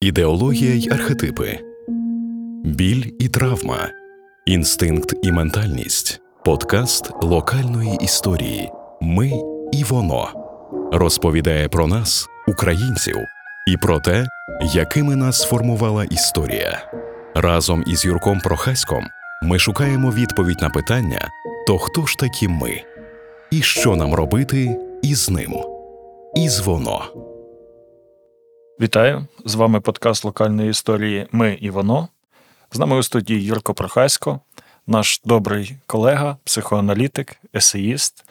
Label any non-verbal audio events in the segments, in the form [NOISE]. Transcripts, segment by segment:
ідеологія й архетипи, біль і травма, інстинкт і ментальність, подкаст локальної історії. Ми і воно розповідає про нас, українців, і про те, якими нас сформувала історія. Разом із Юрком Прохаськом ми шукаємо відповідь на питання: то хто ж такі ми? І що нам робити із ним? Із воно. Вітаю! З вами подкаст локальної історії Ми і воно. З нами у студії Юрко Прохасько, наш добрий колега, психоаналітик, есеїст.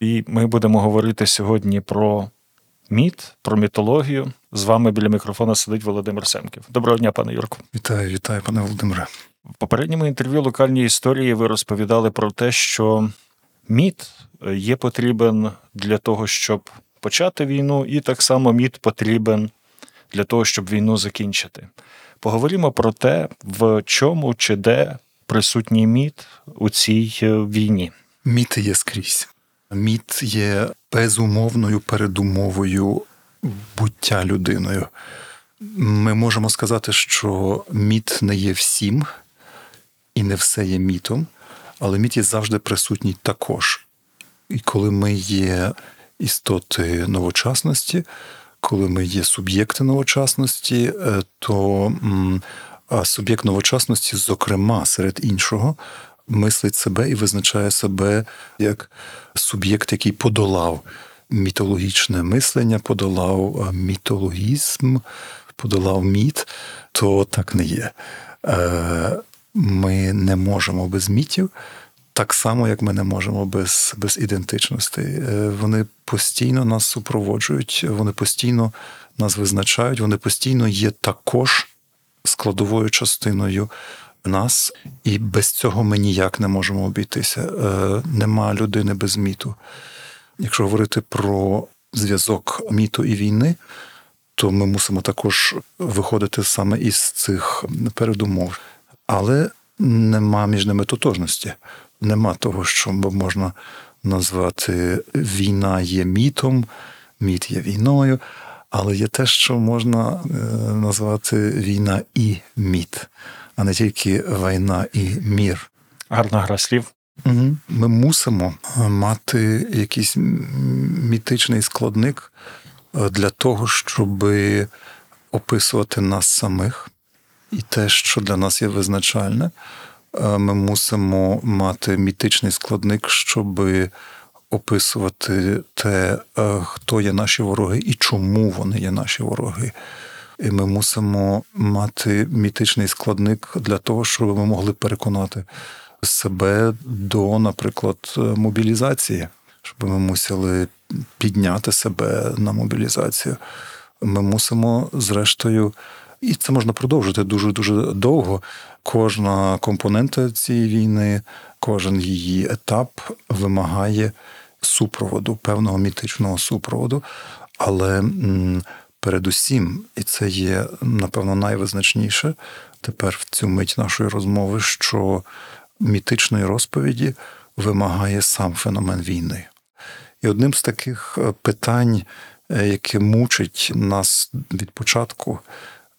І ми будемо говорити сьогодні про міт, про мітологію. З вами біля мікрофона сидить Володимир Семків. Доброго дня, пане Юрку. Вітаю, вітаю, пане Володимире. В попередньому інтерв'ю локальній історії ви розповідали про те, що міт є потрібен для того, щоб почати війну, і так само міт потрібен для того, щоб війну закінчити. Поговоримо про те, в чому чи де присутній міт у цій е, війні. Міт є скрізь. Міт є безумовною передумовою буття людиною. Ми можемо сказати, що міт не є всім, і не все є мітом, але міт є завжди присутній також. І коли ми є істоти новочасності, коли ми є суб'єкти новочасності, е, то суб'єкт новочасності, зокрема, серед іншого, мислить себе і визначає себе як суб'єкт, який подолав мітологічне мислення, подолав е, мітологізм, подолав міт, то так не є. Е, ми не можемо без мітів. Так само, як ми не можемо без без ідентичностей. Е, вони постійно нас супроводжують, вони постійно нас визначають, вони постійно є також складовою частиною нас, і без цього ми ніяк не можемо обійтися. Е, нема людини без міту. Якщо говорити про зв'язок міту і війни, то ми мусимо також виходити саме із цих передумов. Але нема між ними тотожності нема того, що можна назвати війна є мітом, міт є війною, але є те, що можна е, назвати війна і міт, а не тільки війна і мір. Гарна гра слів. Ми мусимо мати якийсь мітичний складник е, для того, щоб описувати нас самих і те, що для нас є визначальне. Е, ми мусимо мати мітичний складник, щоб описувати те, е, хто є наші вороги і чому вони є наші вороги. І ми мусимо мати мітичний складник для того, щоб ми могли переконати себе до, наприклад, мобілізації, щоб ми мусили підняти себе на мобілізацію. Ми мусимо, зрештою, і це можна продовжити дуже дуже довго. Кожна компонента цієї війни, кожен її етап вимагає супроводу, певного мітичного супроводу. Але передусім, і це є, напевно, найвизначніше тепер в цю мить нашої розмови, що мітичної розповіді вимагає сам феномен війни. І одним з таких е, питань, е, яке мучить нас від початку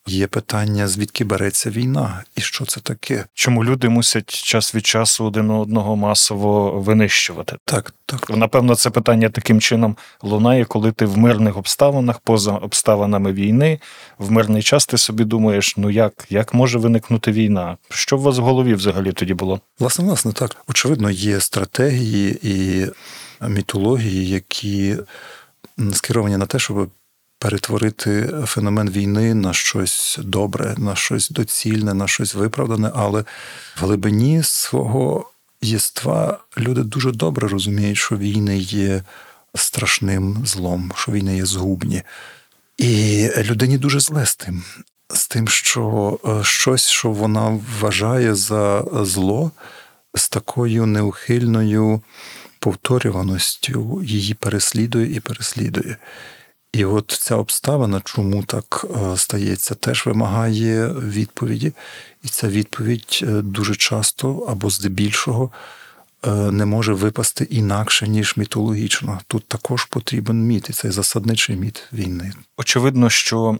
Є питання, звідки береться війна, і що це таке? Чому люди мусять час від часу один одного масово винищувати? Так, так. Напевно, це питання таким чином лунає, коли ти в мирних обставинах, поза обставинами війни, в мирний час ти собі думаєш, ну як як може виникнути війна? Що в вас в голові взагалі тоді було? Власне, власне, так. Очевидно, є стратегії і мітології, які скеровані на те, щоб перетворити феномен війни на щось добре, на щось доцільне, на щось виправдане, але в глибині свого єства люди дуже добре розуміють, що війни є страшним злом, що війни є згубні. І людині дуже зле з тим, з тим, що е, щось, що вона вважає за зло, з такою неухильною повторюваністю її переслідує і переслідує. І от ця обставина, чому так е, стається, теж вимагає відповіді. І ця відповідь е, дуже часто або здебільшого е, не може випасти інакше, ніж мітологічно. Тут також потрібен міт, і цей засадничий міт війни. Очевидно, що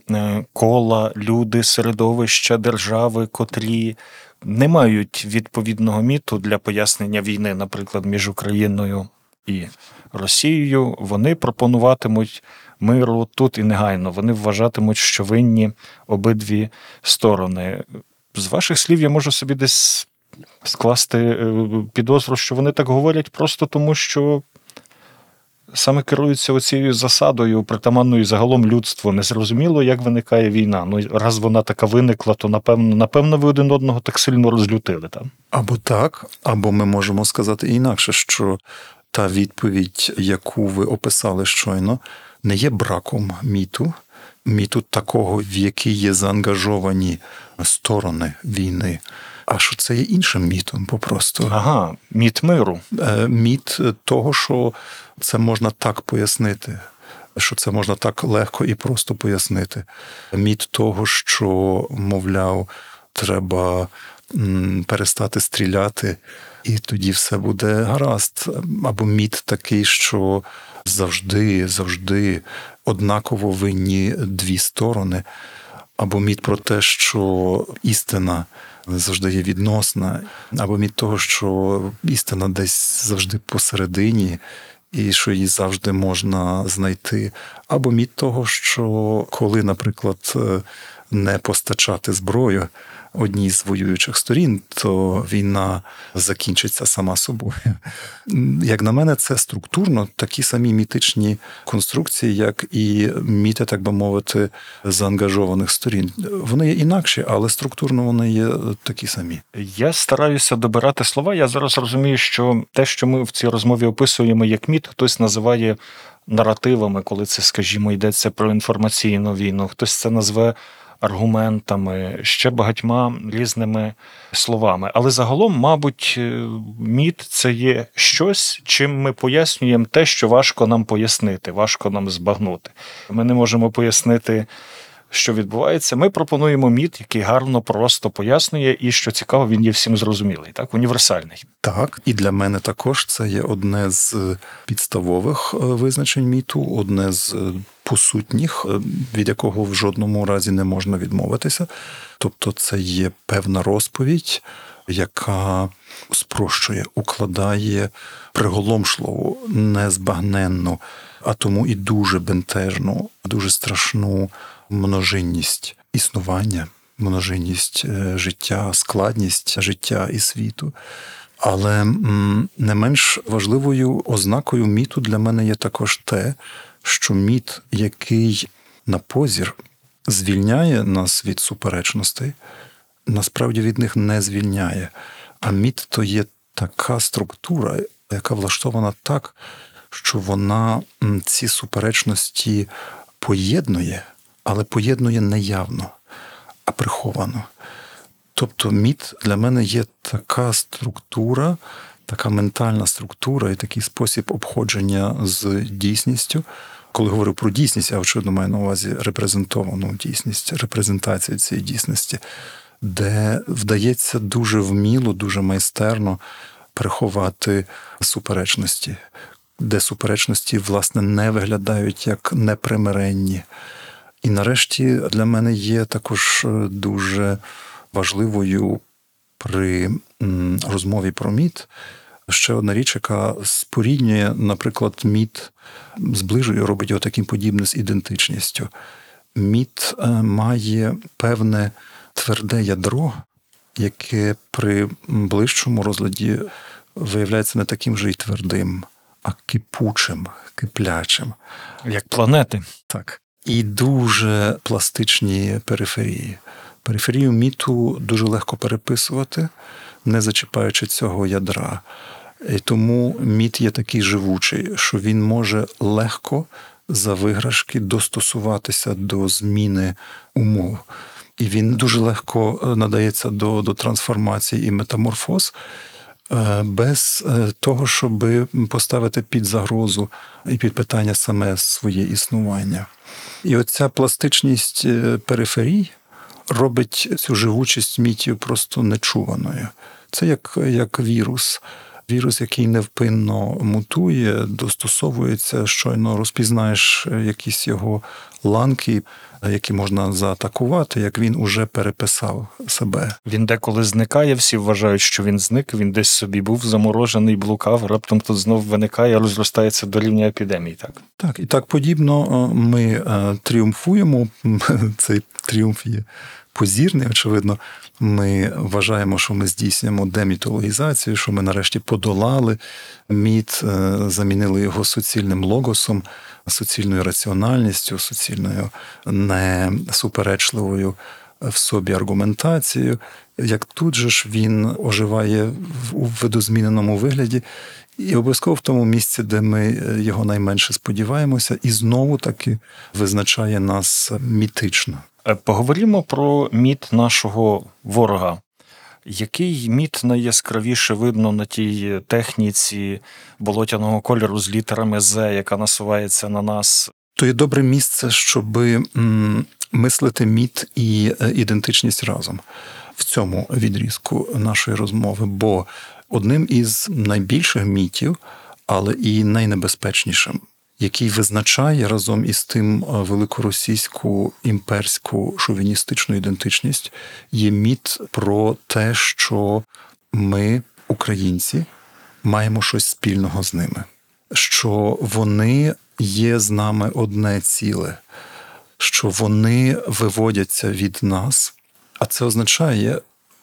кола, люди, середовища, держави, котрі не мають відповідного міту для пояснення війни, наприклад, між Україною і Росією, вони пропонуватимуть миру тут і негайно. Вони вважатимуть, що винні обидві сторони. З ваших слів я можу собі десь скласти е, підозру, що вони так говорять просто тому, що саме керуються оцією засадою, притаманною загалом людству. Незрозуміло, як виникає війна. Ну, раз вона така виникла, то напевно, напевно, ви один одного так сильно розлютили там. Або так, або ми можемо сказати інакше, що та відповідь, яку ви описали щойно, не є браком міту, міту такого, в який є заангажовані сторони війни. А що це є іншим мітом, попросту Ага, міт миру. Е, міт того, що це можна так пояснити, що це можна так легко і просто пояснити. Міт того, що, мовляв, треба перестати стріляти, і тоді все буде гаразд. Або міт такий, що завжди, завжди однаково винні дві сторони, або міт про те, що істина завжди є відносна, або міт того, що істина десь завжди посередині, і що її завжди можна знайти, або міт того, що коли, наприклад, не постачати зброю одній з воюючих сторін, то війна закінчиться сама собою. [LAUGHS] Як на мене, це структурно такі самі мітичні конструкції, як і міти, так би мовити, заангажованих сторін. Вони є інакші, але структурно вони є такі самі. Я стараюся добирати слова. Я зараз розумію, що те, що ми в цій розмові описуємо як міт, хтось називає наративами, коли це, скажімо, йдеться про інформаційну війну, хтось це назве аргументами, ще багатьма різними словами. Але загалом, мабуть, е, міт це є щось, чим ми пояснюємо те, що важко нам пояснити, важко нам збагнути. Ми не можемо пояснити. Що відбувається, ми пропонуємо міт, який гарно, просто пояснює, і що цікаво, він є всім зрозумілий, так універсальний. Так, і для мене також це є одне з підставових е, визначень міту, одне з е, посутніх, е, від якого в жодному разі не можна відмовитися. Тобто, це є певна розповідь, яка спрощує, укладає приголомшливу, незбагненну, а тому і дуже бентежну, дуже страшну множинність існування, множинність життя, складність життя і світу. Але не менш важливою ознакою міту для мене є також те, що міт, який на позір звільняє нас від суперечностей, насправді від них не звільняє. А міт то є така структура, яка влаштована так, що вона ці суперечності поєднує, але поєднує не явно, а приховано. Тобто міт для мене є така структура, така ментальна структура і такий спосіб обходження з дійсністю. Коли говорю про дійсність, я очевидно маю на увазі репрезентовану дійсність, репрезентацію цієї дійсності, де вдається дуже вміло, дуже майстерно приховати суперечності, де суперечності, власне, не виглядають як непримиренні. І нарешті для мене є також дуже важливою при розмові про міт ще одна річ, яка споріднює, наприклад, міт зближує, робить його таким подібним з ідентичністю. Міт е, має певне тверде ядро, яке при ближчому розгляді виявляється не таким же й твердим, а кипучим, киплячим. Як планети. Так. І дуже пластичні периферії. Периферію міту дуже легко переписувати, не зачіпаючи цього ядра. І тому міт є такий живучий, що він може легко за виграшки достосуватися до зміни умов. І він дуже легко надається до, до трансформації і метаморфоз. Без того, щоб поставити під загрозу і під питання саме своє існування. І оця пластичність периферій робить цю живучість мітів просто нечуваною. Це як як вірус. Вірус, який невпинно мутує, достосовується, щойно розпізнаєш якісь його ланки, які можна заатакувати, як він уже переписав себе. Він деколи зникає, всі вважають, що він зник, він десь собі був заморожений, блукав, раптом тут знов виникає, розростається до рівня епідемії. Так, Так, і так подібно ми е, тріумфуємо. [LAUGHS] Цей тріумф є позірний, очевидно. Ми вважаємо, що ми здійснюємо демітологізацію, що ми нарешті подолали міт, е, замінили його суцільним логосом, суцільною раціональністю, суцільною несуперечливою в собі аргументацією. Як тут же ж він оживає у видозміненому вигляді, і обов'язково в тому місці, де ми його найменше сподіваємося, і знову таки визначає нас мітично. Е, Поговоримо про міт нашого ворога. Який міт найяскравіше видно на тій техніці болотяного кольору з літерами З, яка насувається на нас? То є добре місце, щоб мислити міт і е, ідентичність разом в цьому відрізку нашої розмови. Бо одним із найбільших мітів, але і найнебезпечнішим, який визначає разом із тим е, великоросійську імперську шовіністичну ідентичність, є міт про те, що ми, українці, маємо щось спільного з ними, що вони є з нами одне ціле, що вони виводяться від нас, а це означає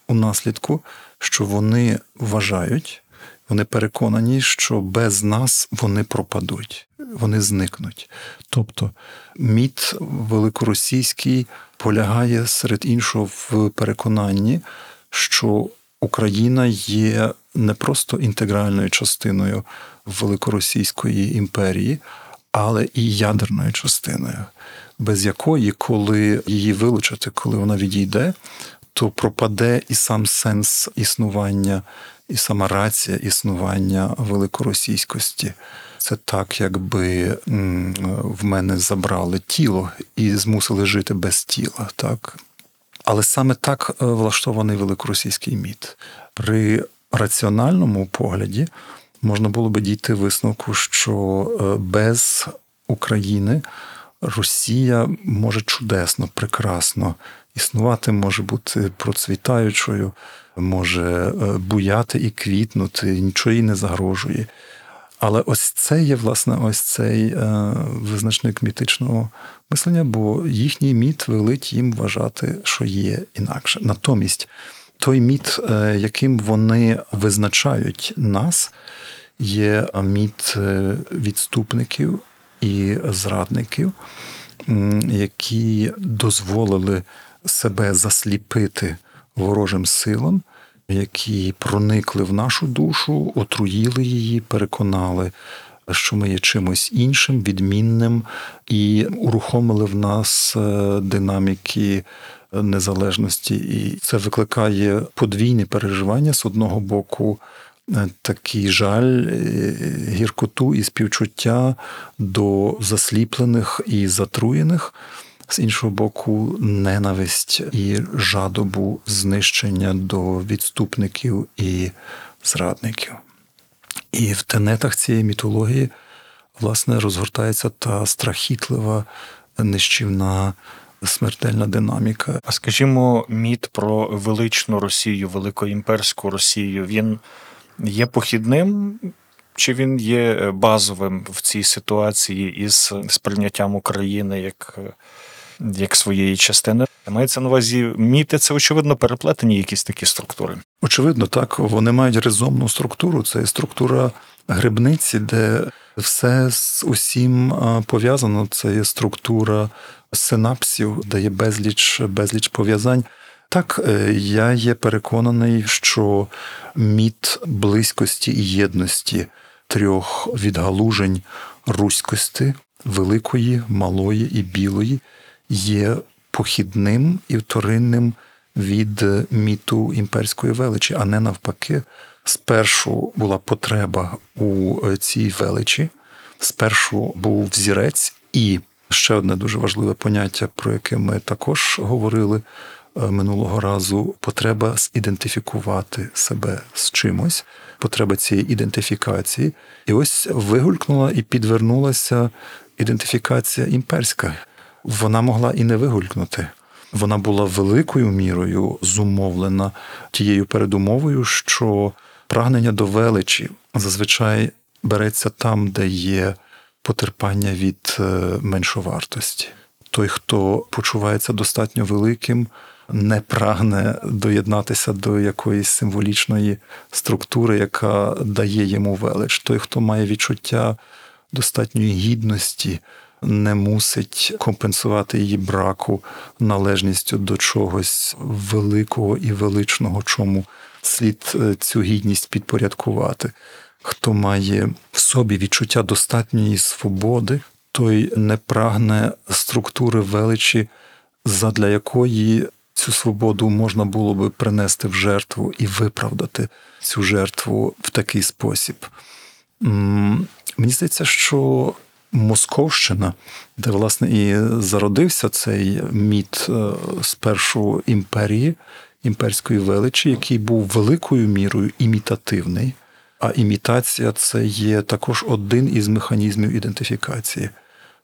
у наслідку, що вони вважають, вони переконані, що без нас вони пропадуть, вони зникнуть. Тобто міт великоросійський полягає серед іншого в переконанні, що Україна є не просто інтегральною частиною Великоросійської імперії, але і ядерною частиною, без якої, коли її вилучити, коли вона відійде, то пропаде і сам сенс існування, і сама рація існування великоросійськості. Це так, якби в мене забрали тіло і змусили жити без тіла. так. Але саме так влаштований великоросійський міт. При раціональному погляді можна було би дійти висновку, що без України Росія може чудесно, прекрасно існувати, може бути процвітаючою, може буяти і квітнути, нічого їй не загрожує. Але ось це є, власне, ось цей е, визначник мітичного мислення, бо їхній міт велить їм вважати, що є інакше. Натомість той міт, е, яким вони визначають нас, є міт відступників і зрадників, які дозволили себе засліпити ворожим силам, які проникли в нашу душу, отруїли її, переконали, що ми є чимось іншим, відмінним, і урухомили в нас динаміки незалежності. І це викликає подвійне переживання з одного боку. Такий жаль, гіркоту і співчуття до засліплених і затруєних, з іншого боку, ненависть і жадобу знищення до відступників і зрадників. І в тенетах цієї мітології, власне, розгортається та страхітлива нищівна смертельна динаміка. А скажімо, міт про величну Росію, великоімперську Росію, він є похідним, чи він є базовим в цій ситуації із сприйняттям України як як своєї частини? Мається на увазі міти, це очевидно переплетені якісь такі структури. Очевидно, так. Вони мають резомну структуру. Це структура грибниці, де все з усім пов'язано. Це є структура синапсів, де є безліч, безліч пов'язань. Так, я є переконаний, що міт близькості і єдності трьох відгалужень руськості великої, малої і білої є похідним і вторинним від міту імперської величі, а не навпаки. Спершу була потреба у цій величі, спершу був взірець, і ще одне дуже важливе поняття, про яке ми також говорили минулого разу, потреба ідентифікувати себе з чимось, потреба цієї ідентифікації. І ось вигулькнула і підвернулася ідентифікація імперська. Вона могла і не вигулькнути. Вона була великою мірою зумовлена тією передумовою, що прагнення до величі зазвичай береться там, де є потерпання від е, меншовартості. Той, хто почувається достатньо великим, не прагне доєднатися до якоїсь символічної структури, яка дає йому велич. Той, хто має відчуття достатньої гідності, не мусить компенсувати її браку належністю до чогось великого і величного, чому слід е, цю гідність підпорядкувати. Хто має в собі відчуття достатньої свободи, той не прагне структури величі, задля якої цю свободу можна було би принести в жертву і виправдати цю жертву в такий спосіб. Мені здається, що Московщина, де власне і зародився цей міт е, спершу імперії, імперської величі, який був великою мірою імітативний. А імітація це є також один із механізмів ідентифікації,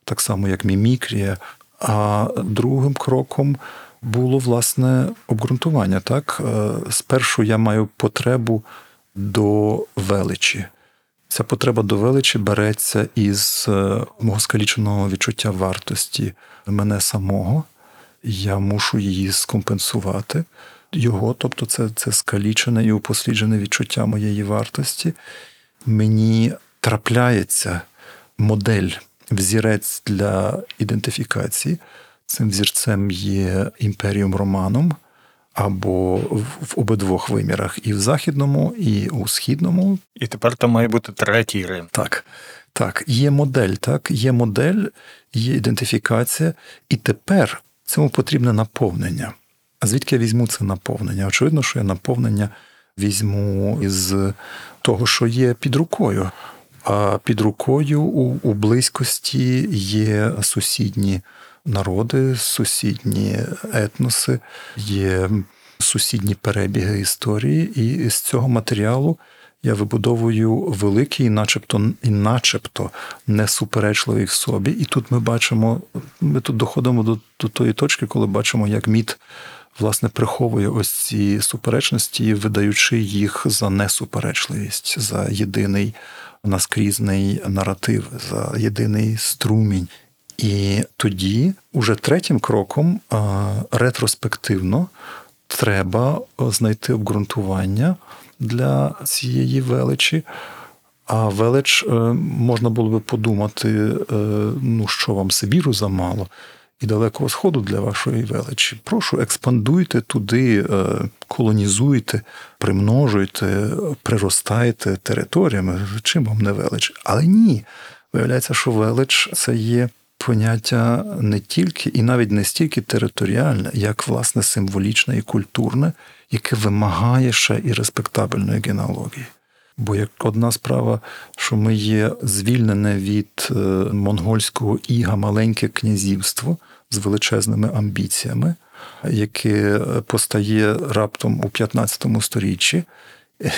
так само як мімікрія. А другим кроком було власне обґрунтування. Так, е, спершу я маю потребу до величі. Ця потреба до величі береться із е, мого скаліченого відчуття вартості мене самого. Я мушу її скомпенсувати. Його, тобто, це це скалічене і упосліджене відчуття моєї вартості. Мені трапляється модель, взірець для ідентифікації. Цим взірцем є імперіум Романом або в обидвох вимірах, і в західному, і у східному. І тепер там має бути третій Рим. Так, так, є модель, так, є модель, є ідентифікація, і тепер цьому потрібне наповнення. А звідки я візьму це наповнення? Очевидно, що я наповнення візьму із того, що є під рукою. А під рукою у, у близькості є сусідні народи, сусідні етноси, є сусідні перебіги історії, і з цього матеріалу я вибудовую великий, начебто і начебто несуперечливий в собі. І тут ми бачимо, ми тут доходимо до, до тої точки, коли бачимо, як міт. Власне, приховує ось ці суперечності, видаючи їх за несуперечливість, за єдиний наскрізний наратив, за єдиний струмінь. І тоді, уже третім кроком, ретроспективно треба знайти обґрунтування для цієї величі. А велич е, можна було би подумати, е, ну що вам Сибіру замало і далекого сходу для вашої величі. Прошу, експандуйте туди, е, колонізуйте, примножуйте, приростайте територіями. Чим вам не велич? Але ні. Виявляється, що велич це є поняття не тільки і навіть не стільки територіальне, як власне символічне і культурне, яке вимагає ще і респектабельної генеалогії. Бо як одна справа, що ми є звільнене від е, монгольського іга маленьке князівство з величезними амбіціями, яке постає раптом у 15 сторіччі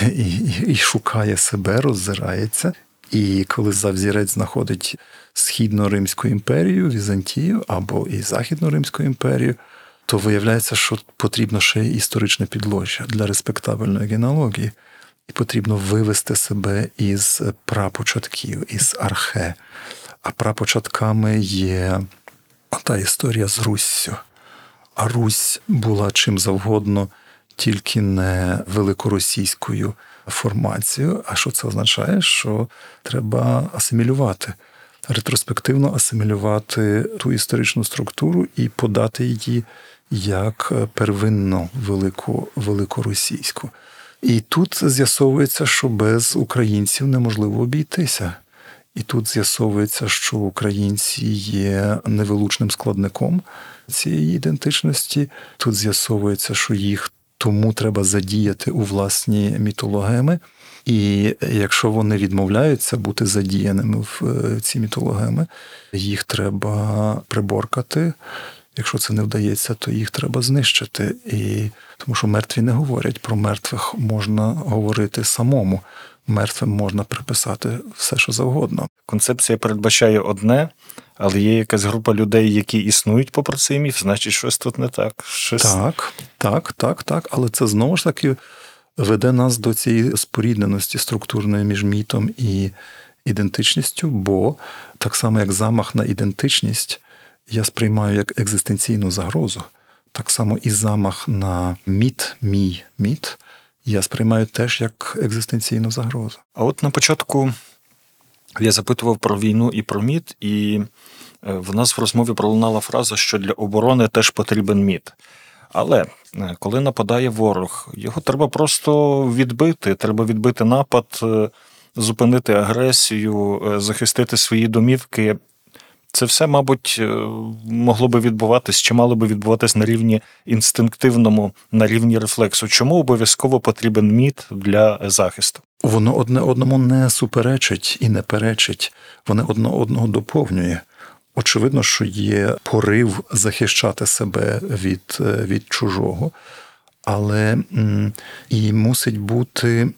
і, і шукає себе, роззирається. І коли за взірець знаходить Східно-Римську імперію, Візантію або і Західно-Римську імперію, то виявляється, що потрібно ще й історичне підложжя для респектабельної генеалогії. І потрібно вивести себе із прапочатків, із архе. А прапочатками є та історія з Руссю. А Русь була чим завгодно, тільки не великоросійською формацією. А що це означає? Що треба асимілювати, ретроспективно асимілювати ту історичну структуру і подати її як первинно велику, великоросійську. І тут з'ясовується, що без українців неможливо обійтися. І тут з'ясовується, що українці є невилучним складником цієї ідентичності. Тут з'ясовується, що їх тому треба задіяти у власні мітологеми. І якщо вони відмовляються бути задіяними в ці мітологеми, їх треба приборкати Якщо це не вдається, то їх треба знищити. І тому що мертві не говорять про мертвих можна говорити самому. Мертвим можна приписати все, що завгодно. Концепція передбачає одне, але є якась група людей, які існують попри цей міф, значить, щось тут не так. Щось... Так, так, так, так. Але це знову ж таки веде нас до цієї спорідненості структурної між мітом і ідентичністю, бо так само, як замах на ідентичність, я сприймаю як екзистенційну загрозу. Так само і замах на міт, мій міт, я сприймаю теж як екзистенційну загрозу. А от на початку я запитував про війну і про міт, і е, в нас в розмові пролунала фраза, що для оборони теж потрібен міт. Але е, коли нападає ворог, його треба просто відбити. Треба відбити напад, е, зупинити агресію, захистити свої домівки. Це все, мабуть, могло би відбуватись чи мало би відбуватись на рівні інстинктивному, на рівні рефлексу. Чому обов'язково потрібен міт для захисту? Воно одне одному не суперечить і не перечить, воно одне одного доповнює. Очевидно, що є порив захищати себе від, від чужого, але і мусить бути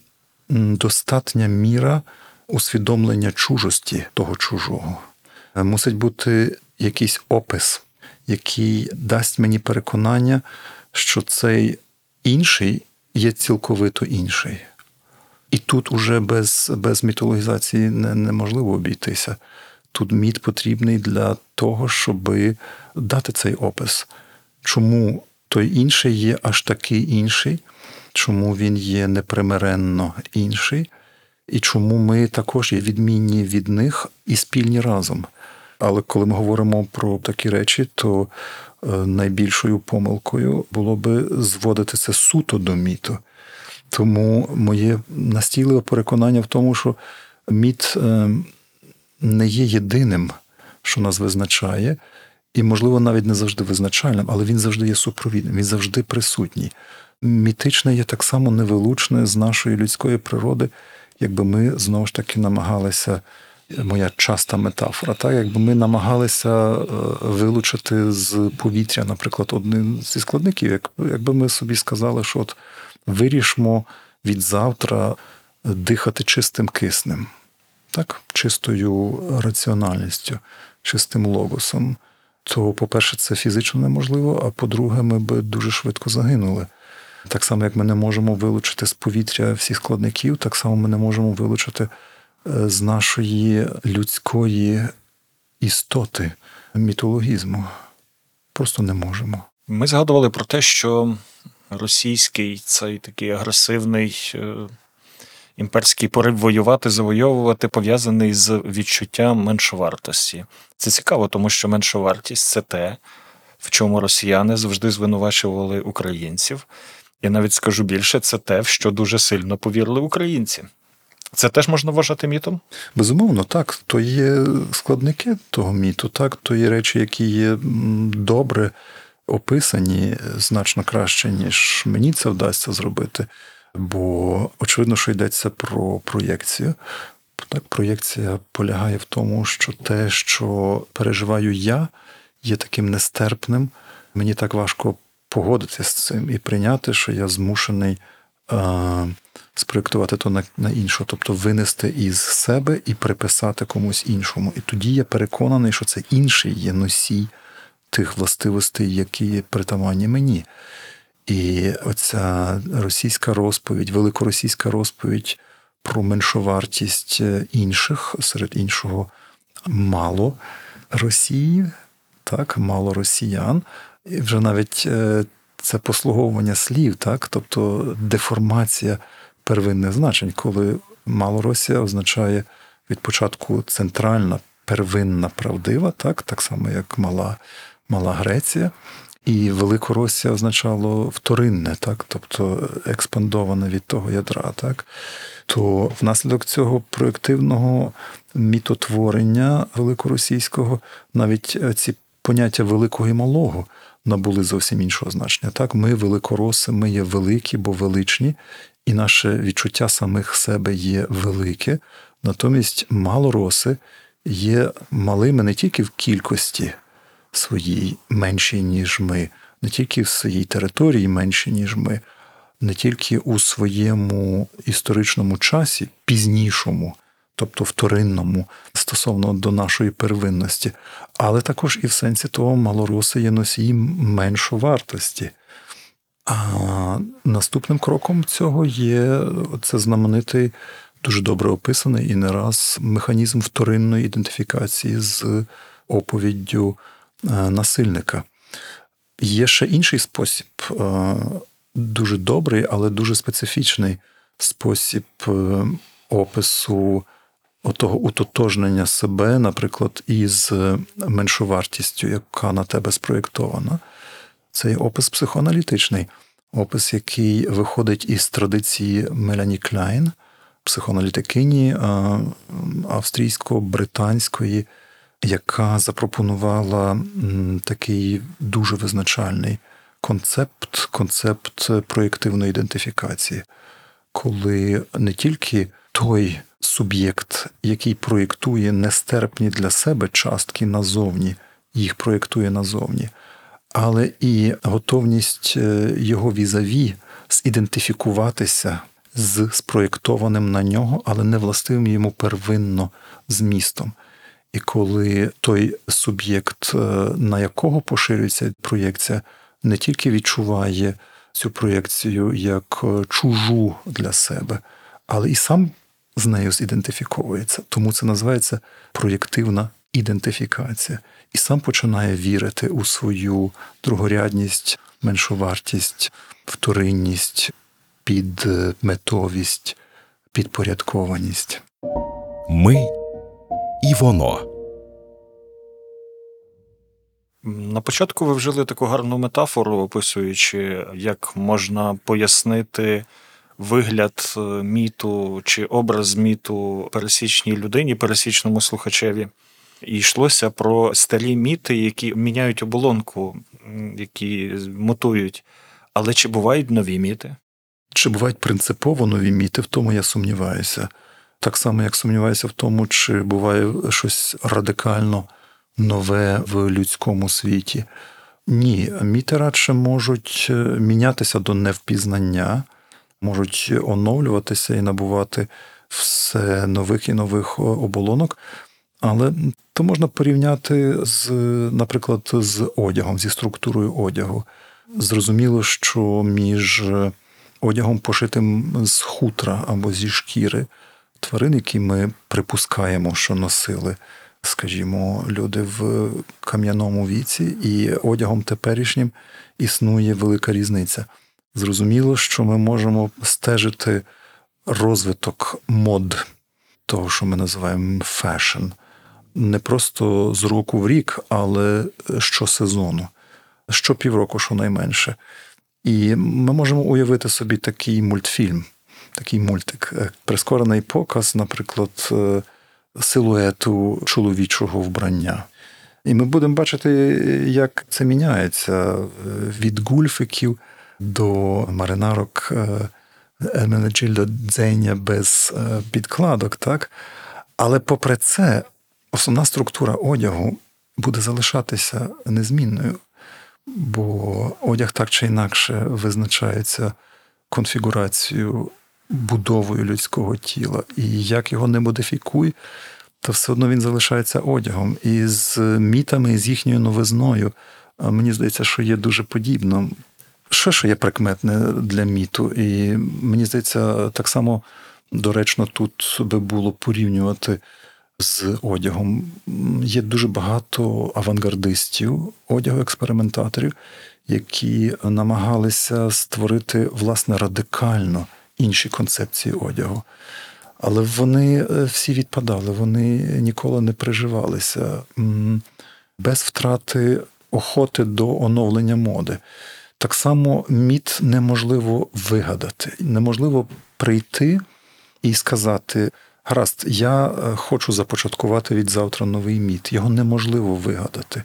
достатня міра усвідомлення чужості того чужого. Мусить бути якийсь опис, який дасть мені переконання, що цей інший є цілковито інший. І тут уже без без мітологізації не, неможливо обійтися. Тут міт потрібний для того, щоб дати цей опис. Чому той інший є аж такий інший, чому він є непримиренно інший, і чому ми також є відмінні від них і спільні разом. Але коли ми говоримо про такі речі, то е, найбільшою помилкою було би зводити це суто до міту. Тому моє настійливе переконання в тому, що міт е, не є єдиним, що нас визначає, і, можливо, навіть не завжди визначальним, але він завжди є супровідним, він завжди присутній. Мітичне є так само невилучне з нашої людської природи, якби ми знову ж таки намагалися. Моя часта метафора, так якби ми намагалися е, вилучити з повітря, наприклад, один зі складників, якби ми собі сказали, що от вирішмо від завтра дихати чистим киснем, так, чистою раціональністю, чистим логосом, то, по-перше, це фізично неможливо, а по-друге, ми б дуже швидко загинули. Так само, як ми не можемо вилучити з повітря всіх складників, так само ми не можемо вилучити е, з нашої людської істоти мітологізму. Просто не можемо. Ми згадували про те, що російський цей такий агресивний е, імперський порив воювати, завойовувати пов'язаний з відчуттям меншовартості. Це цікаво, тому що меншовартість це те, в чому росіяни завжди звинувачували українців. Я навіть скажу більше, це те, в що дуже сильно повірили українці. Це теж можна вважати мітом? Безумовно, так. То є складники того міту, так, то є речі, які є добре описані значно краще, ніж мені це вдасться зробити. Бо очевидно, що йдеться про проєкцію. Так, проєкція полягає в тому, що те, що переживаю я, є таким нестерпним. Мені так важко погодитися з цим і прийняти, що я змушений а, спроєктувати то на, на іншого, тобто винести із себе і приписати комусь іншому. І тоді я переконаний, що це інший є носій тих властивостей, які притаманні мені. І оця російська розповідь, великоросійська розповідь про меншовартість інших, серед іншого, мало Росії, так, мало росіян. І вже навіть е, це послуговування слів, так, тобто деформація первинних значень, коли мало Росія означає від початку центральна, первинна, правдива, так, так само, як мала Мала Греція, і Великоросія означало вторинне, так, тобто експандоване від того ядра, так. То внаслідок цього проєктивного мітотворення великоросійського навіть ці поняття великого і малого набули зовсім іншого значення. Так, ми великороси, ми є великі, бо величні, і наше відчуття самих себе є велике. Натомість малороси є малими не тільки в кількості своїй меншій, ніж ми, не тільки в своїй території менші, ніж ми, не тільки у своєму історичному часі, пізнішому, тобто вторинному, стосовно до нашої первинності, але також і в сенсі того, малоруси є носієм меншу вартості. А наступним кроком цього є це знаменитий, дуже добре описаний і не раз механізм вторинної ідентифікації з оповіддю насильника. Є ще інший спосіб, е, дуже добрий, але дуже специфічний спосіб е, опису отого утотожнення себе, наприклад, із меншовартістю, яка на тебе спроєктована. Це є опис психоаналітичний, опис, який виходить із традиції Мелані Кляйн, психоаналітикині австрійсько-британської, яка запропонувала такий дуже визначальний концепт, концепт проєктивної ідентифікації, коли не тільки той суб'єкт, який проєктує нестерпні для себе частки назовні, їх проєктує назовні але і готовність е, його візаві зідентифікуватися з спроєктованим на нього, але не властивим йому первинно змістом. І коли той суб'єкт, е, на якого поширюється проєкція, не тільки відчуває цю проєкцію як е, чужу для себе, але і сам з нею зідентифіковується. Тому це називається проєктивна ідентифікація і сам починає вірити у свою другорядність, меншовартість, вторинність, підметовість, підпорядкованість. Ми і воно. На початку ви вжили таку гарну метафору, описуючи, як можна пояснити вигляд е, міту чи образ міту пересічній людині, пересічному слухачеві. І йшлося про старі міти, які міняють оболонку, які мутують. Але чи бувають нові міти? Чи бувають принципово нові міти, в тому я сумніваюся. Так само, як сумніваюся в тому, чи буває щось радикально нове в людському світі. Ні, міти радше можуть е, мінятися до невпізнання, можуть оновлюватися і набувати все нових і нових оболонок. Але то можна порівняти з, наприклад, з одягом, зі структурою одягу. Зрозуміло, що між одягом, пошитим з хутра або зі шкіри тварин, які ми припускаємо, що носили, скажімо, люди в кам'яному віці, і одягом теперішнім існує велика різниця. Зрозуміло, що ми можемо стежити розвиток мод, того, що ми називаємо fashion – не просто з року в рік, але щосезону, що півроку, щонайменше. І ми можемо уявити собі такий мультфільм, такий мультик, е, прискорений показ, наприклад, е, силуету чоловічого вбрання. І ми будемо бачити, як це міняється е, від гульфиків до маринарок Менеджільда дзеня без підкладок. так? Але попри це, основна структура одягу буде залишатися незмінною, бо одяг так чи інакше визначається конфігурацією, будовою людського тіла. І як його не модифікуй, то все одно він залишається одягом. І з мітами, і з їхньою новизною, мені здається, що є дуже подібно. Що ще є прикметне для міту? І мені здається, так само доречно тут би було порівнювати з одягом. Є дуже багато авангардистів, одягу експериментаторів, які намагалися створити власне радикально інші концепції одягу. Але вони е, всі відпадали, вони ніколи не приживалися без втрати охоти до оновлення моди. Так само міт неможливо вигадати, неможливо прийти і сказати. Гаразд, я е, хочу започаткувати від завтра новий міт. Його неможливо вигадати.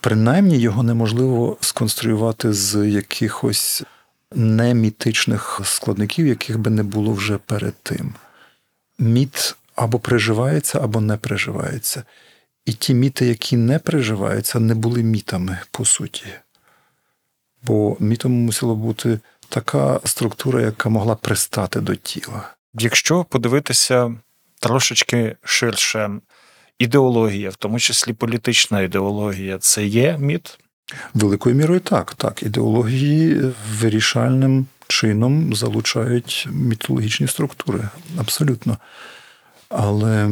Принаймні, його неможливо сконструювати з якихось немітичних складників, яких би не було вже перед тим. Міт або приживається, або не приживається. І ті міти, які не приживаються, не були мітами по суті. Бо мітом мусила бути така структура, яка могла пристати до тіла. Якщо подивитися трошечки ширше, ідеологія, в тому числі політична ідеологія, це є міт? Великою мірою так. Так, ідеології вирішальним чином залучають мітологічні структури. Абсолютно. Але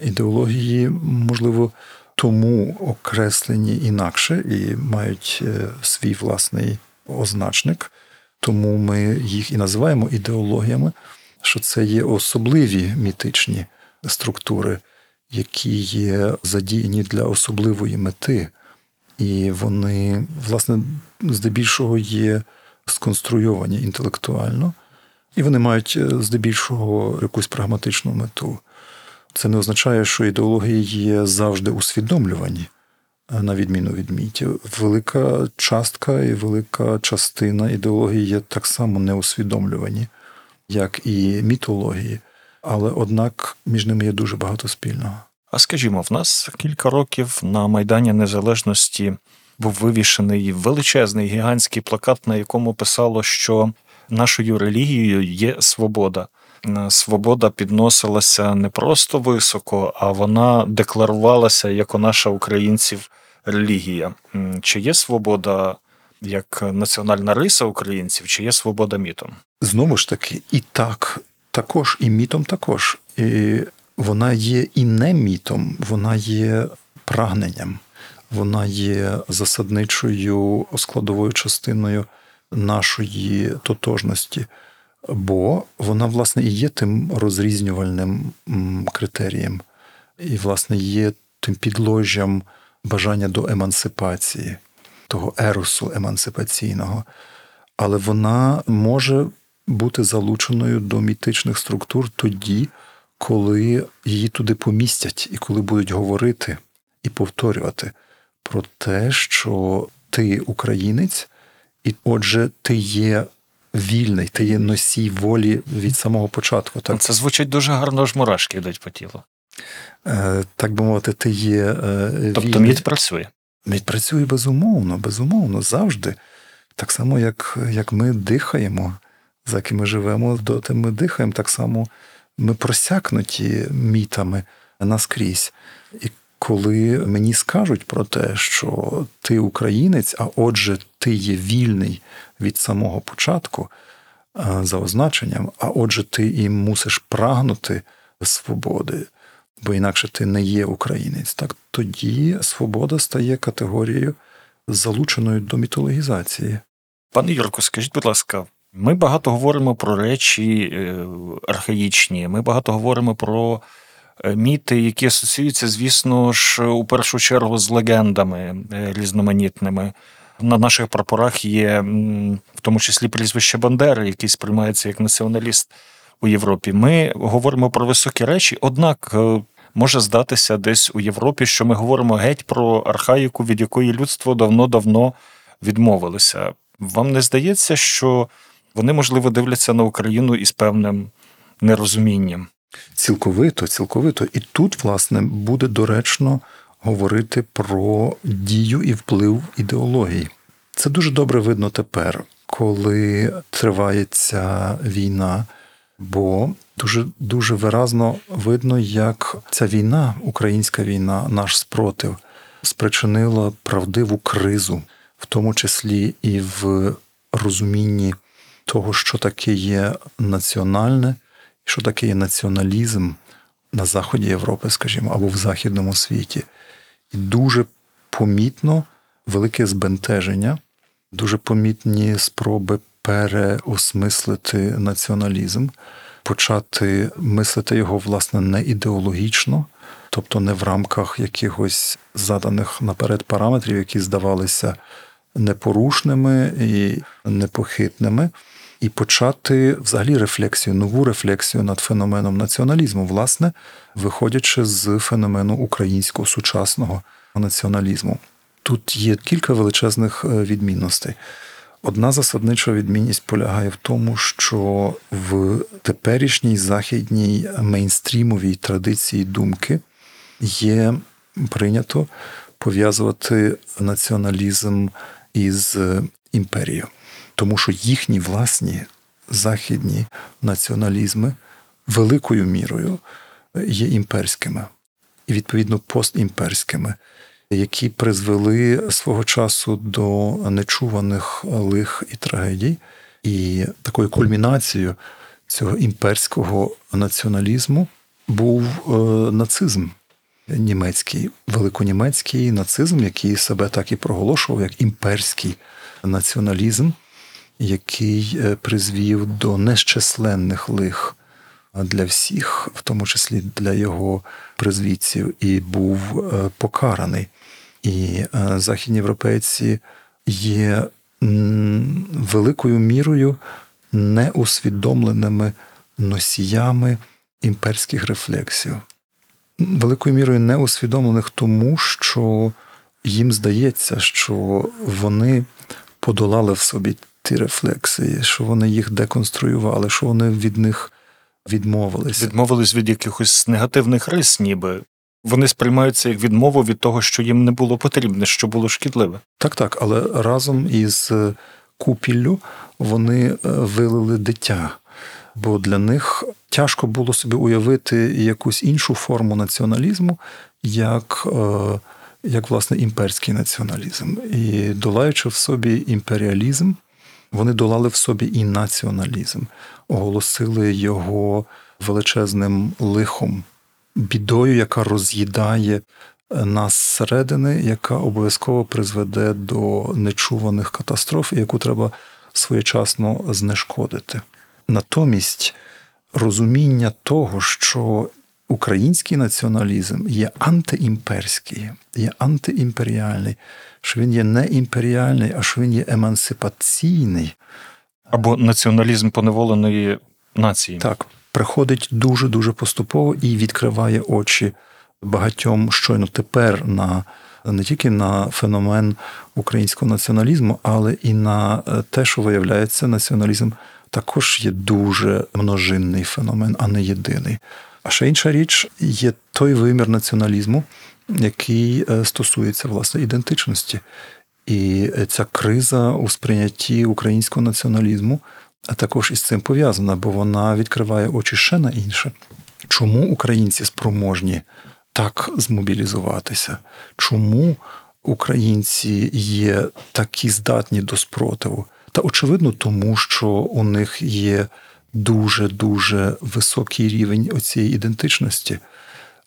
ідеології, можливо, тому окреслені інакше і мають е, свій власний означник, тому ми їх і називаємо ідеологіями, що це є особливі мітичні структури, які є задіяні для особливої мети. І вони, власне, здебільшого є сконструйовані інтелектуально, і вони мають е, здебільшого якусь прагматичну мету. Це не означає, що ідеології є завжди усвідомлювані, на відміну від мітів. Велика частка і велика частина ідеології є так само неусвідомлювані, як і мітології, але однак між ними є дуже багато спільного. А скажімо, в нас кілька років на Майдані Незалежності був вивішений величезний гігантський плакат, на якому писало, що нашою релігією є свобода. Свобода підносилася не просто високо, а вона декларувалася як у наша українців релігія. Чи є свобода як національна риса українців, чи є свобода мітом? Знову ж таки, і так, також, і мітом також. І вона є і не мітом, вона є прагненням, вона є засадничою складовою частиною нашої тотожності, бо вона, власне, і є тим розрізнювальним критерієм, і, власне, є тим підложжям бажання до емансипації, того еросу емансипаційного. Але вона може бути залученою до мітичних структур тоді, коли її туди помістять, і коли будуть говорити і повторювати про те, що ти українець, і отже, ти є вільний, ти є носій волі від самого початку. Так? Це звучить дуже гарно, аж мурашки йдуть по тілу. Е, так би мовити, ти є. Е, тобто мідь працює. Мідь працює безумовно, безумовно, завжди. Так само, як як ми дихаємо, за яким ми живемо, доти ми дихаємо, так само ми просякнуті мітами наскрізь. І коли мені скажуть про те, що ти українець, а отже, ти є вільний від самого початку за означенням, а отже, ти і мусиш прагнути свободи, бо інакше ти не є українець, так тоді свобода стає категорією залученою до мітологізації. Пане Юрко, скажіть, будь ласка, ми багато говоримо про речі е, архаїчні, ми багато говоримо про е, міти, які асоціюються, звісно ж, у першу чергу з легендами е, різноманітними. На наших прапорах є в тому числі прізвище Бандери, який сприймається як націоналіст у Європі. Ми говоримо про високі речі, однак може здатися десь у Європі, що ми говоримо геть про архаїку, від якої людство давно-давно відмовилося. Вам не здається, що вони, можливо, дивляться на Україну із певним нерозумінням. Цілковито, цілковито. І тут, власне, буде доречно говорити про дію і вплив ідеології. Це дуже добре видно тепер, коли триває ця війна, бо дуже дуже виразно видно, як ця війна, українська війна, наш спротив, спричинила правдиву кризу, в тому числі і в розумінні того, що таке є національне, що таке є націоналізм на заході Європи, скажімо, або в західному світі. І дуже помітно велике збентеження, дуже помітні спроби переосмислити націоналізм, почати мислити його, власне, не ідеологічно, тобто не в рамках якихось заданих наперед параметрів, які здавалися непорушними і непохитними і почати взагалі рефлексію, нову рефлексію над феноменом націоналізму, власне, виходячи з феномену українського сучасного націоналізму. Тут є кілька величезних е, відмінностей. Одна засаднича відмінність полягає в тому, що в теперішній західній мейнстрімовій традиції думки є прийнято пов'язувати націоналізм із імперією, тому що їхні власні західні націоналізми великою мірою є імперськими і відповідно постімперськими, які призвели свого часу до нечуваних лих і трагедій, і такою кульмінацією цього імперського націоналізму був е, нацизм. Німецький, великонімецький нацизм, який себе так і проголошував як імперський націоналізм, який е, призвів до нещисленних лих для всіх, в тому числі для його призвідців, і був е, покараний. І е, західні європейці є великою мірою неусвідомленими носіями імперських рефлексів. Великою мірою неусвідомлених тому, що їм здається, що вони подолали в собі ті рефлексії, що вони їх деконструювали, що вони від них відмовилися. Відмовились від якихось негативних рис, ніби. Вони сприймаються як відмову від того, що їм не було потрібне, що було шкідливе. Так, так, але разом із купіллю вони е, вилили дитя, бо для них тяжко було собі уявити якусь іншу форму націоналізму, як е, як власне імперський націоналізм. І долаючи в собі імперіалізм, вони долали в собі і націоналізм, оголосили його величезним лихом, бідою, яка роз'їдає нас зсередини, яка обов'язково призведе до нечуваних катастроф, яку треба своєчасно знешкодити. Натомість розуміння того, що український націоналізм є антиімперський, є антиімперіальний, що він є не імперіальний, а що він є емансипаційний. Або націоналізм поневоленої нації. Так, приходить дуже дуже поступово і відкриває очі багатьом щойно тепер на не тільки на феномен українського націоналізму, але і на е, те, що виявляється, націоналізм також є дуже множинний феномен, а не єдиний. А ще інша річ є той вимір націоналізму, який е, стосується власне ідентичності. І ця криза у сприйнятті українського націоналізму також із цим пов'язана, бо вона відкриває очі ще на інше. Чому українці спроможні так змобілізуватися? Чому українці є такі здатні до спротиву? Та очевидно, тому що у них є дуже дуже високий рівень оцієї ідентичності.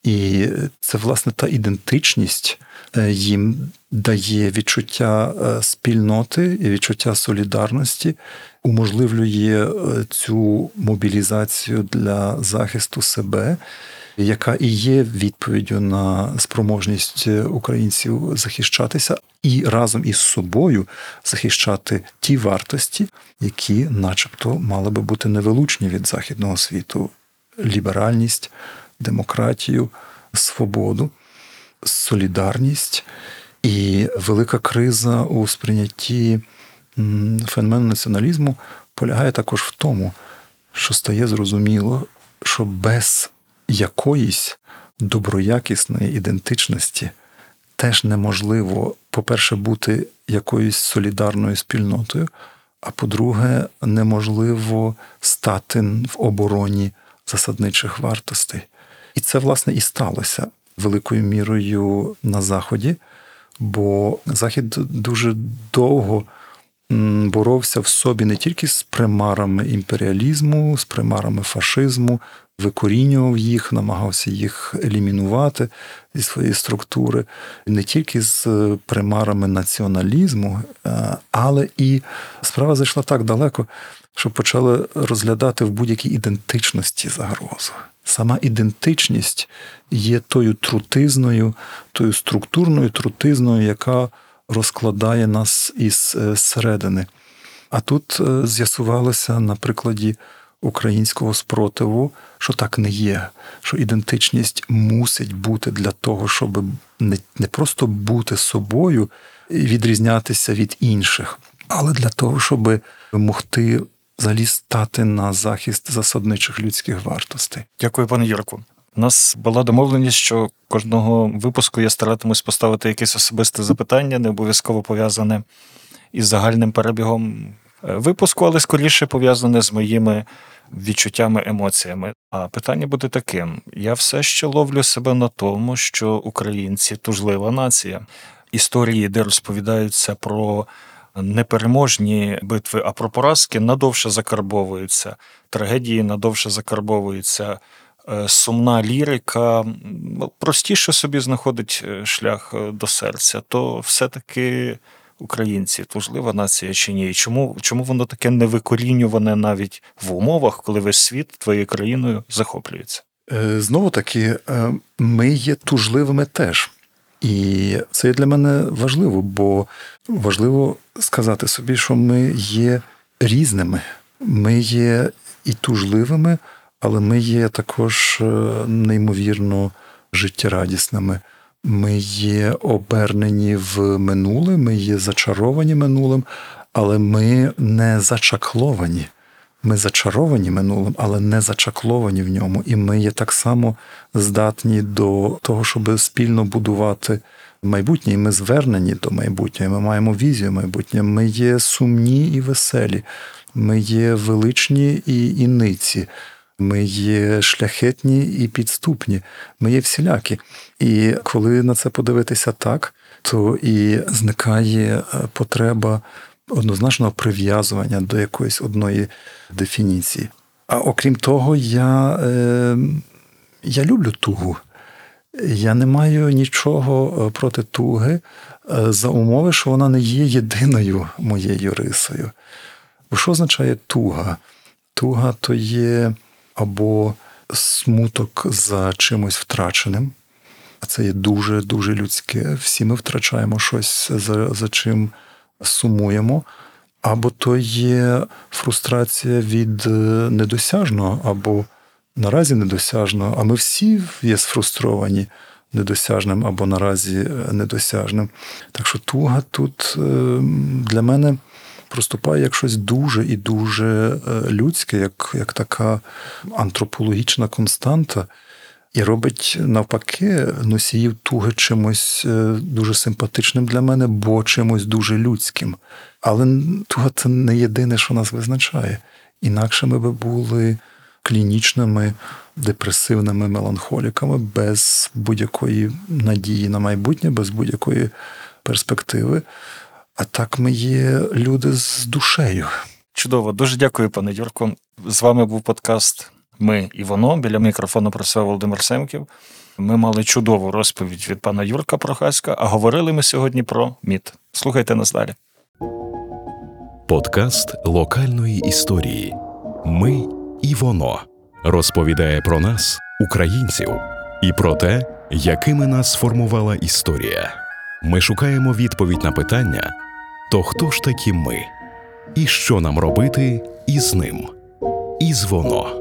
І це, власне, та ідентичність е, їм дає відчуття е, спільноти і відчуття солідарності, уможливлює е, цю мобілізацію для захисту себе, яка і є відповіддю на спроможність українців захищатися і разом із собою захищати ті вартості, які, начебто, мали би бути невилучні від західного світу: ліберальність, демократію, свободу, солідарність і велика криза у сприйнятті феномену націоналізму полягає також в тому, що стає зрозуміло, що без якоїсь доброякісної ідентичності теж неможливо, по-перше, бути якоюсь солідарною спільнотою, а по-друге, неможливо стати в обороні засадничих вартостей. І це, власне, і сталося великою мірою на Заході, бо Захід дуже довго боровся в собі не тільки з примарами імперіалізму, з примарами фашизму, викорінював їх, намагався їх елімінувати зі своєї структури, не тільки з примарами націоналізму, е, але і справа зайшла так далеко, що почали розглядати в будь-якій ідентичності загрозу. Сама ідентичність є тою трутизною, тою структурною трутизною, яка розкладає нас із е, середини. А тут е, з'ясувалося на прикладі українського спротиву, що так не є, що ідентичність мусить бути для того, щоб не, просто бути собою і відрізнятися від інших, але для того, щоб могти взагалі стати на захист засадничих людських вартостей. Дякую, пане Юрку. У нас була домовленість, що кожного випуску я старатимусь поставити якесь особисте запитання, не обов'язково пов'язане із загальним перебігом е, випуску, але скоріше пов'язане з моїми відчуттями, емоціями. А питання буде таким: я все ще ловлю себе на тому, що українці тужлива нація. Історії, де розповідаються про непереможні битви, а про поразки надовше закарбовуються, трагедії надовше закарбовуються. Е, Сумна лірика простіше собі знаходить е, шлях е, до серця, то все-таки українці тужлива нація чи ні? Чому, чому воно таке невикорінюване навіть в умовах, коли весь світ твоєю країною захоплюється? Знову таки, ми є тужливими теж. І це для мене важливо, бо важливо сказати собі, що ми є різними. Ми є і тужливими, але ми є також е, неймовірно життєрадісними. Ми є обернені в минуле, ми є зачаровані минулим, але ми не зачакловані. Ми зачаровані минулим, але не зачакловані в ньому. І ми є так само здатні до того, щоб спільно будувати майбутнє. І ми звернені до майбутнього. Ми маємо візію майбутнього. Ми є сумні і веселі, ми є величні і іниці. Ми є шляхетні і підступні, ми є всілякі. І коли на це подивитися так, то і зникає е, потреба однозначного прив'язування до якоїсь одної дефініції. А окрім того, я, е, я люблю тугу. Я не маю нічого е, проти туги е, за умови, що вона не є єдиною моєю рисою. Бо що означає туга? Туга то є або смуток за чимось втраченим, а це є дуже дуже людське. Всі ми втрачаємо щось, за, за чим сумуємо. Або то є фрустрація від е, недосяжного, або наразі недосяжного, а ми всі є сфрустровані недосяжним або наразі е, недосяжним. Так що туга тут е, для мене проступає як щось дуже і дуже людське, як, як така антропологічна константа. І робить навпаки носіїв туги чимось дуже симпатичним для мене, бо чимось дуже людським. Але туга це не єдине, що нас визначає. Інакше ми би були клінічними, депресивними меланхоліками без будь-якої надії на майбутнє, без будь-якої перспективи. А так ми є люди з душею. Чудово, дуже дякую, пане Юрко. З вами був подкаст Ми і воно. Біля мікрофону працював Володимир Семків. Ми мали чудову розповідь від пана Юрка Прохаська, а говорили ми сьогодні про міт. Слухайте нас далі. Подкаст локальної історії Ми і воно розповідає про нас, українців, і про те, якими нас сформувала історія. Ми шукаємо відповідь на питання: то хто ж такі ми? І що нам робити із ним? Із воно.